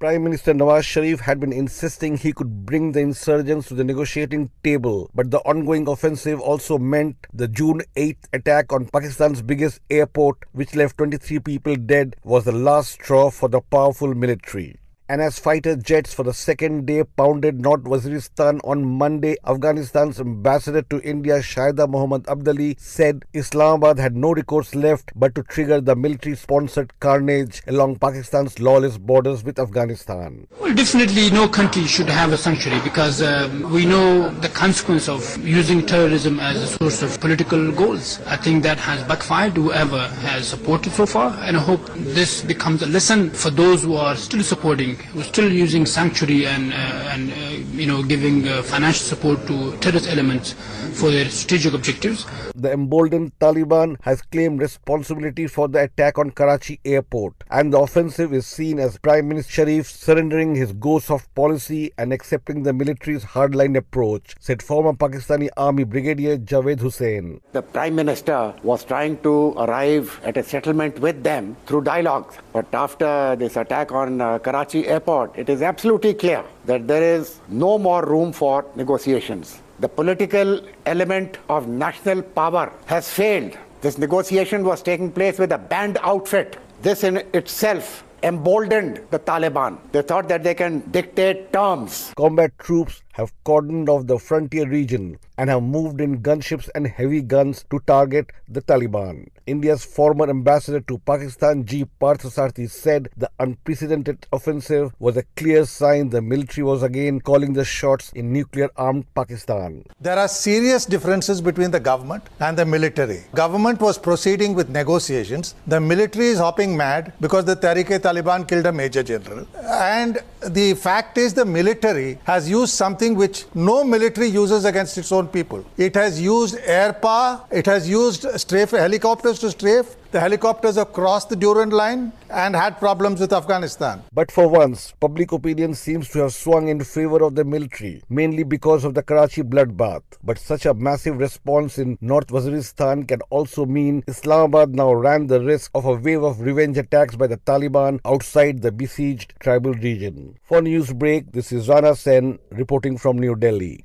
Prime Minister Nawaz Sharif had been insisting he could bring the insurgents to the negotiating table, but the ongoing offensive also meant the June 8th attack on Pakistan's biggest airport, which left 23 people dead, was the last straw for the powerful military and as fighter jets for the second day pounded North Waziristan on Monday, Afghanistan's ambassador to India, Shaida Mohammad Abdali, said Islamabad had no recourse left but to trigger the military sponsored carnage along Pakistan's lawless borders with Afghanistan. Well, definitely no country should have a sanctuary because um, we know the consequence of using terrorism as a source of political goals. I think that has backfired whoever has supported so far, and I hope this becomes a lesson for those who are still supporting we're still using sanctuary and, uh, and uh, you know, giving uh, financial support to terrorist elements for their strategic objectives. The emboldened Taliban has claimed responsibility for the attack on Karachi airport, and the offensive is seen as Prime Minister Sharif surrendering his go-soft policy and accepting the military's hardline approach, said former Pakistani Army Brigadier Javed Hussain. The Prime Minister was trying to arrive at a settlement with them through dialogues, but after this attack on uh, Karachi airport, it is absolutely clear that there is no more room for negotiations. The political element of national power has failed. This negotiation was taking place with a banned outfit. This in itself emboldened the Taliban. They thought that they can dictate terms. Combat troops have cordoned off the frontier region and have moved in gunships and heavy guns to target the Taliban. India's former ambassador to Pakistan, G. Parthasarathi, said the unprecedented offensive was a clear sign the military was again calling the shots in nuclear armed Pakistan. There are serious differences between the government and the military. Government was proceeding with negotiations. The military is hopping mad because the Tehreek-e-Taliban killed a major general. And the fact is the military has used something which no military uses against its own people. It has used air power, it has used strafe helicopters to strafe. The helicopters have crossed the Durand line and had problems with Afghanistan. But for once, public opinion seems to have swung in favor of the military, mainly because of the Karachi bloodbath. But such a massive response in North Waziristan can also mean Islamabad now ran the risk of a wave of revenge attacks by the Taliban outside the besieged tribal region. For Newsbreak, this is Rana Sen reporting from New Delhi.